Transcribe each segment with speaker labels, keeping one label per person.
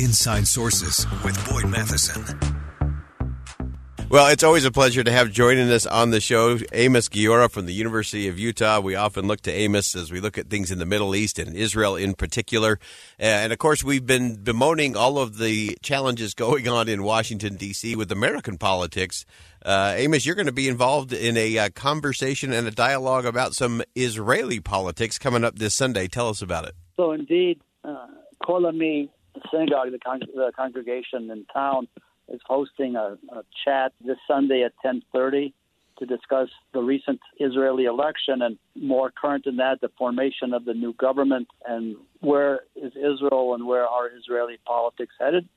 Speaker 1: Inside Sources with Boyd Matheson.
Speaker 2: Well, it's always a pleasure to have joining us on the show Amos Guiora from the University of Utah. We often look to Amos as we look at things in the Middle East and Israel in particular. And of course, we've been bemoaning all of the challenges going on in Washington, D.C. with American politics. Uh, Amos, you're going to be involved in a uh, conversation and a dialogue about some Israeli politics coming up this Sunday. Tell us about it.
Speaker 3: So, indeed, uh, Kol Ami Synagogue, the, con- the congregation in town, is hosting a, a chat this Sunday at 10:30 to discuss the recent Israeli election and more current than that, the formation of the new government and where is Israel and where are Israeli politics headed.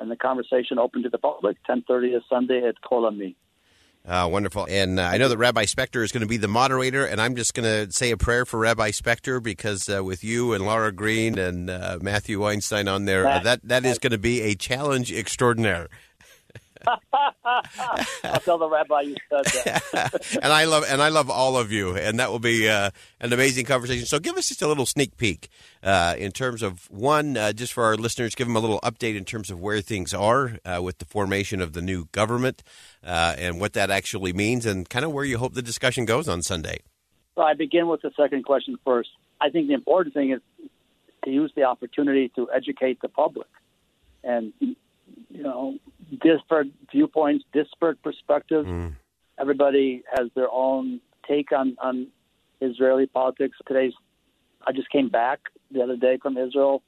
Speaker 3: And the conversation open to the public, 10:30 this Sunday at Kol Ami.
Speaker 2: Uh, wonderful. And uh, I know that Rabbi Spector is going to be the moderator, and I'm just going to say a prayer for Rabbi Spector because uh, with you and Laura Green and uh, Matthew Weinstein on there, uh, that that is going to be a challenge extraordinaire.
Speaker 3: I'll tell the rabbi you said that.
Speaker 2: and I love and I love all of you, and that will be uh, an amazing conversation. So, give us just a little sneak peek uh, in terms of one, uh, just for our listeners, give them a little update in terms of where things are uh, with the formation of the new government uh, and what that actually means, and kind of where you hope the discussion goes on Sunday.
Speaker 3: Well, I begin with the second question first. I think the important thing is to use the opportunity to educate the public, and you know, disparate viewpoints, disparate perspectives. Mm. Everybody has their own take on, on Israeli politics. Today's, I just came back the other day from Israel,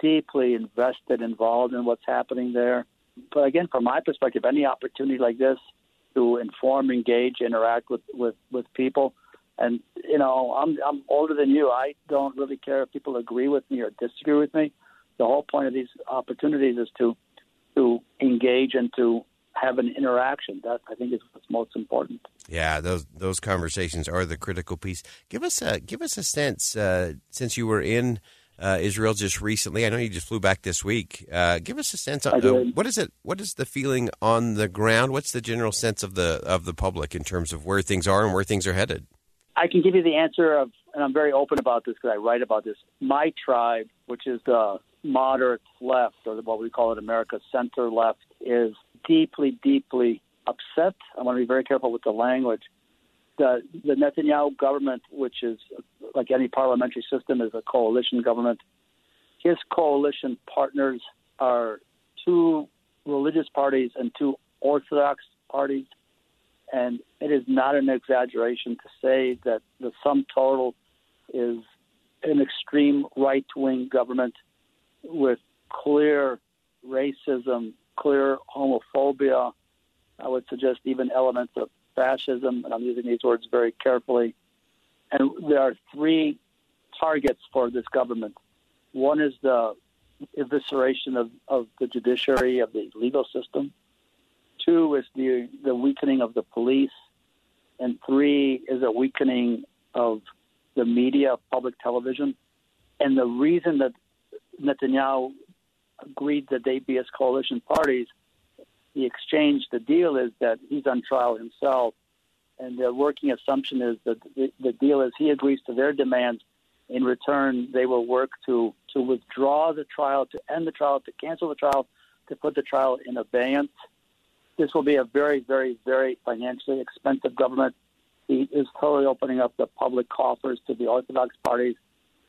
Speaker 3: deeply invested, involved in what's happening there. But again, from my perspective, any opportunity like this to inform, engage, interact with, with, with people. And, you know, I'm, I'm older than you. I don't really care if people agree with me or disagree with me. The whole point of these opportunities is to to engage and to have an interaction. That I think is what's most important.
Speaker 2: Yeah, those those conversations are the critical piece. Give us a give us a sense uh, since you were in uh, Israel just recently. I know you just flew back this week. Uh, give us a sense of uh, what is it? What is the feeling on the ground? What's the general sense of the of the public in terms of where things are and where things are headed?
Speaker 3: I can give you the answer of, and I'm very open about this because I write about this. My tribe, which is the moderate left, or what we call it America center left, is deeply, deeply upset. I want to be very careful with the language. The, the Netanyahu government, which is like any parliamentary system, is a coalition government. His coalition partners are two religious parties and two Orthodox parties. And it is not an exaggeration to say that the sum total is an extreme right wing government with clear racism, clear homophobia. I would suggest even elements of fascism, and I'm using these words very carefully. And there are three targets for this government. One is the evisceration of, of the judiciary, of the legal system. Two is the, the weakening of the police. And three is a weakening of the media, public television. And the reason that Netanyahu agreed that they be as coalition parties, the exchange, the deal is that he's on trial himself, and the working assumption is that the, the deal is he agrees to their demands. In return, they will work to to withdraw the trial, to end the trial, to cancel the trial, to put the trial in abeyance. This will be a very, very, very financially expensive government. He is totally opening up the public coffers to the Orthodox parties,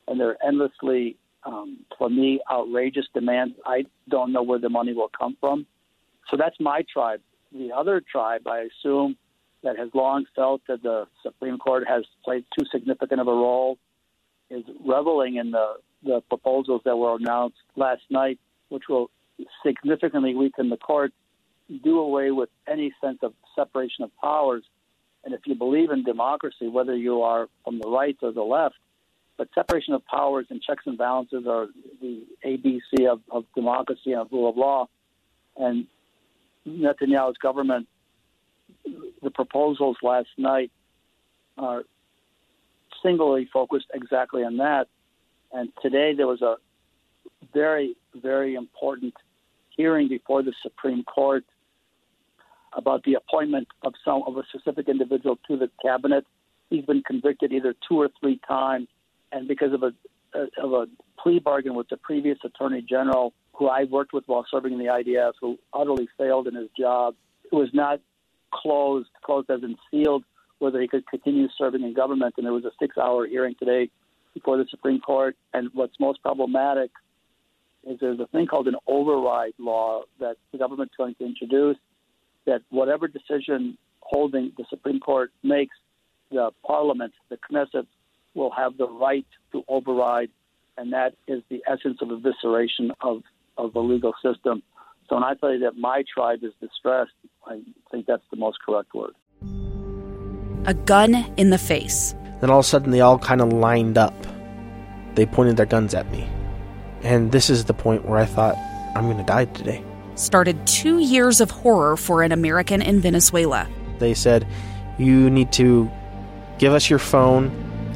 Speaker 3: and they're endlessly um, for me, outrageous demands. I don't know where the money will come from. So that's my tribe. The other tribe, I assume, that has long felt that the Supreme Court has played too significant of a role is reveling in the, the proposals that were announced last night, which will significantly weaken the court, do away with any sense of separation of powers. And if you believe in democracy, whether you are from the right or the left, but separation of powers and checks and balances are the ABC of, of democracy and of rule of law. And Netanyahu's government, the proposals last night are singly focused exactly on that. And today there was a very, very important hearing before the Supreme Court about the appointment of some of a specific individual to the cabinet. He's been convicted either two or three times, and because of a of a plea bargain with the previous attorney general, who I worked with while serving in the IDF, who utterly failed in his job, it was not closed, closed as in sealed, whether he could continue serving in government. And there was a six-hour hearing today before the Supreme Court. And what's most problematic is there's a thing called an override law that the government's going to introduce that whatever decision holding the Supreme Court makes, the Parliament, the Knesset, will have the right to override, and that is the essence of evisceration of, of the legal system. So when I tell you that my tribe is distressed, I think that's the most correct word.
Speaker 4: A gun in the face.
Speaker 5: Then all of a sudden, they all kind of lined up. They pointed their guns at me. And this is the point where I thought, I'm going to die today.
Speaker 4: Started two years of horror for an American in Venezuela.
Speaker 5: They said, You need to give us your phone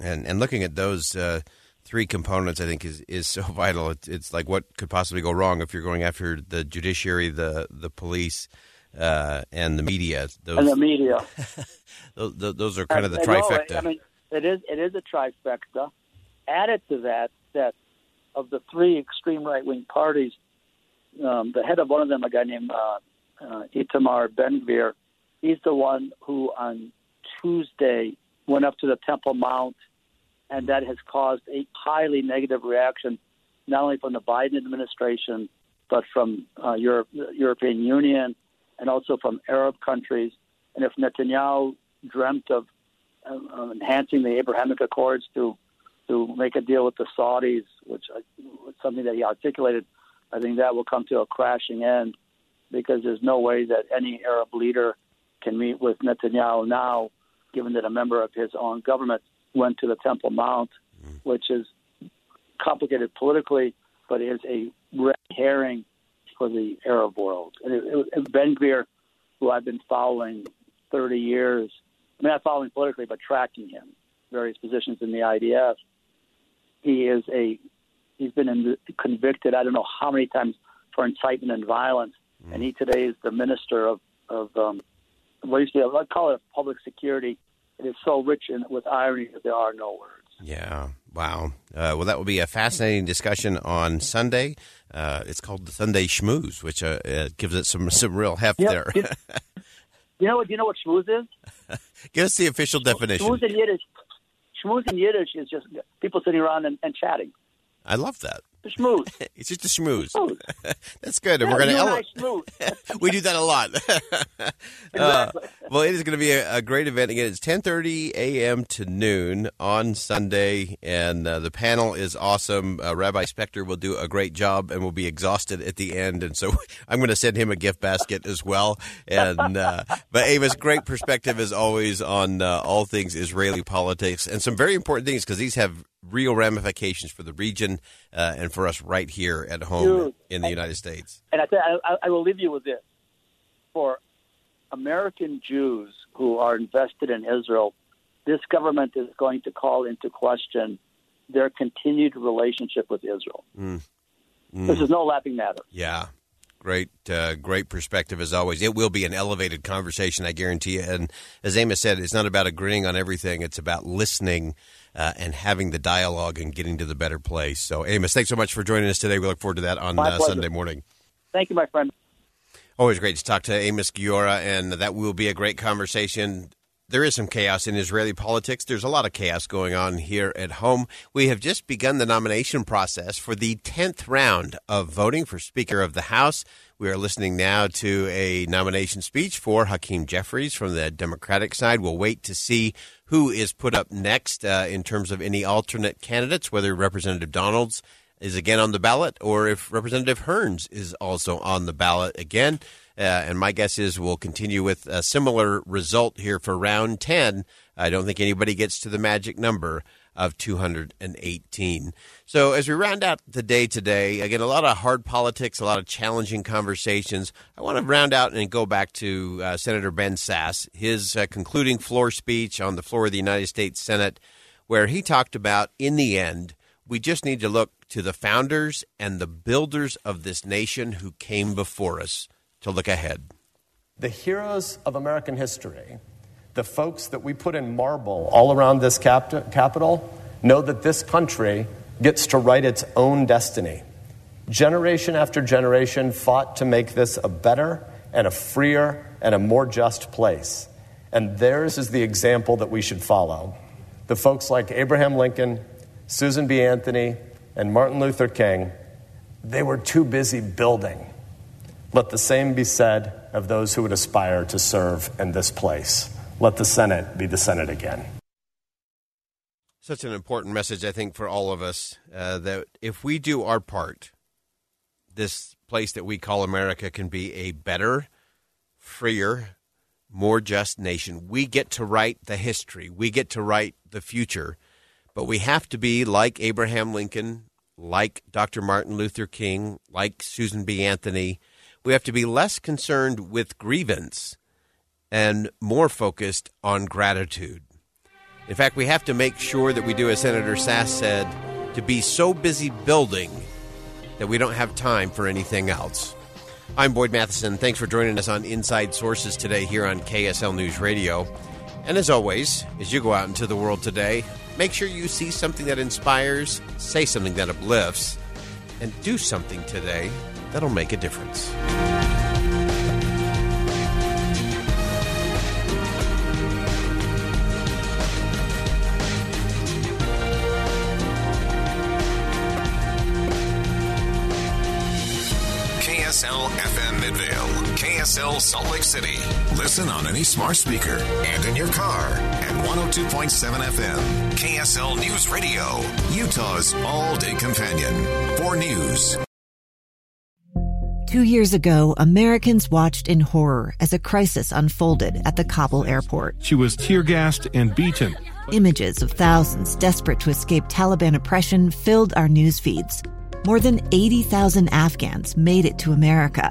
Speaker 2: And and looking at those uh, three components, I think is is so vital. It's, it's like what could possibly go wrong if you're going after the judiciary, the the police, uh, and the media.
Speaker 3: Those, and the media.
Speaker 2: those, those, are kind of the trifecta.
Speaker 3: I mean, it is it is a trifecta. Added to that, that of the three extreme right wing parties, um, the head of one of them, a guy named uh, uh, Itamar Ben Gvir, he's the one who on Tuesday went up to the Temple Mount, and that has caused a highly negative reaction, not only from the Biden administration, but from uh, Europe, European Union, and also from Arab countries. And if Netanyahu dreamt of uh, enhancing the Abrahamic Accords to to make a deal with the Saudis, which was something that he articulated, I think that will come to a crashing end because there's no way that any Arab leader can meet with Netanyahu now given that a member of his own government went to the Temple Mount, which is complicated politically, but is a red herring for the Arab world. And it, it, Ben Gvir, who I've been following 30 years, I mean, not following politically, but tracking him, various positions in the IDF. He is a, he's been in, convicted, I don't know how many times, for incitement and violence. Mm. And he today is the minister of, of um, what used to be, I'd call it public security it is so rich in, with irony that there are no words.
Speaker 2: Yeah. Wow. Uh, well, that will be a fascinating discussion on Sunday. Uh, it's called the Sunday Schmooze, which uh, gives it some some real heft
Speaker 3: yep.
Speaker 2: there.
Speaker 3: you know what? You know what schmooze is?
Speaker 2: Give us the official definition.
Speaker 3: Schmooze in Yiddish. Schmooze in Yiddish is just people sitting around and, and chatting.
Speaker 2: I love that.
Speaker 3: A schmooze.
Speaker 2: it's just a schmooze. That's good.
Speaker 3: Yeah,
Speaker 2: and we're going to
Speaker 3: ele-
Speaker 2: we do that a lot.
Speaker 3: exactly.
Speaker 2: Uh, well, it is going to be a, a, great event. Again, it's 10:30 a.m. to noon on Sunday, and uh, the panel is awesome. Uh, Rabbi Spector will do a great job, and will be exhausted at the end. And so I'm going to send him a gift basket as well. And uh, but Amos, great perspective as always on uh, all things Israeli politics and some very important things because these have real ramifications for the region uh, and for us right here at home
Speaker 3: Dude,
Speaker 2: in the United States.
Speaker 3: And I, th- I, I will leave you with this: for American Jews who are invested in Israel, this government is going to call into question their continued relationship with Israel.
Speaker 2: Mm.
Speaker 3: This is no laughing matter.
Speaker 2: Yeah. Great, uh, great perspective as always. It will be an elevated conversation, I guarantee you. And as Amos said, it's not about agreeing on everything; it's about listening uh, and having the dialogue and getting to the better place. So, Amos, thanks so much for joining us today. We look forward to that on uh. Sunday morning.
Speaker 3: Thank you, my friend.
Speaker 2: Always great to talk to Amos Guiora, and that will be a great conversation. There is some chaos in Israeli politics. There's a lot of chaos going on here at home. We have just begun the nomination process for the 10th round of voting for Speaker of the House. We are listening now to a nomination speech for Hakeem Jeffries from the Democratic side. We'll wait to see who is put up next uh, in terms of any alternate candidates, whether Representative Donalds is again on the ballot or if Representative Hearns is also on the ballot again. Uh, and my guess is we'll continue with a similar result here for round 10. I don't think anybody gets to the magic number of 218. So as we round out the day today, again, a lot of hard politics, a lot of challenging conversations. I want to round out and go back to uh, Senator Ben Sasse, his uh, concluding floor speech on the floor of the United States Senate, where he talked about, in the end, we just need to look to the founders and the builders of this nation who came before us to look ahead.
Speaker 6: The heroes of American history, the folks that we put in marble all around this cap- capital, know that this country gets to write its own destiny. Generation after generation fought to make this a better and a freer and a more just place. And theirs is the example that we should follow. The folks like Abraham Lincoln, Susan B. Anthony, and Martin Luther King, they were too busy building. Let the same be said of those who would aspire to serve in this place. Let the Senate be the Senate again.
Speaker 2: Such an important message, I think, for all of us uh, that if we do our part, this place that we call America can be a better, freer, more just nation. We get to write the history, we get to write the future, but we have to be like Abraham Lincoln, like Dr. Martin Luther King, like Susan B. Anthony. We have to be less concerned with grievance and more focused on gratitude. In fact, we have to make sure that we do, as Senator Sasse said, to be so busy building that we don't have time for anything else. I'm Boyd Matheson. Thanks for joining us on Inside Sources today here on KSL News Radio. And as always, as you go out into the world today, make sure you see something that inspires, say something that uplifts, and do something today that'll make a difference.
Speaker 1: Midvale, Salt Lake City. Listen on any smart speaker and in your car at 102.7 FM. KSL News Radio, Utah's all day companion for news.
Speaker 7: Two years ago, Americans watched in horror as a crisis unfolded at the Kabul airport.
Speaker 8: She was tear gassed and beaten.
Speaker 7: Images of thousands desperate to escape Taliban oppression filled our news feeds. More than 80,000 Afghans made it to America.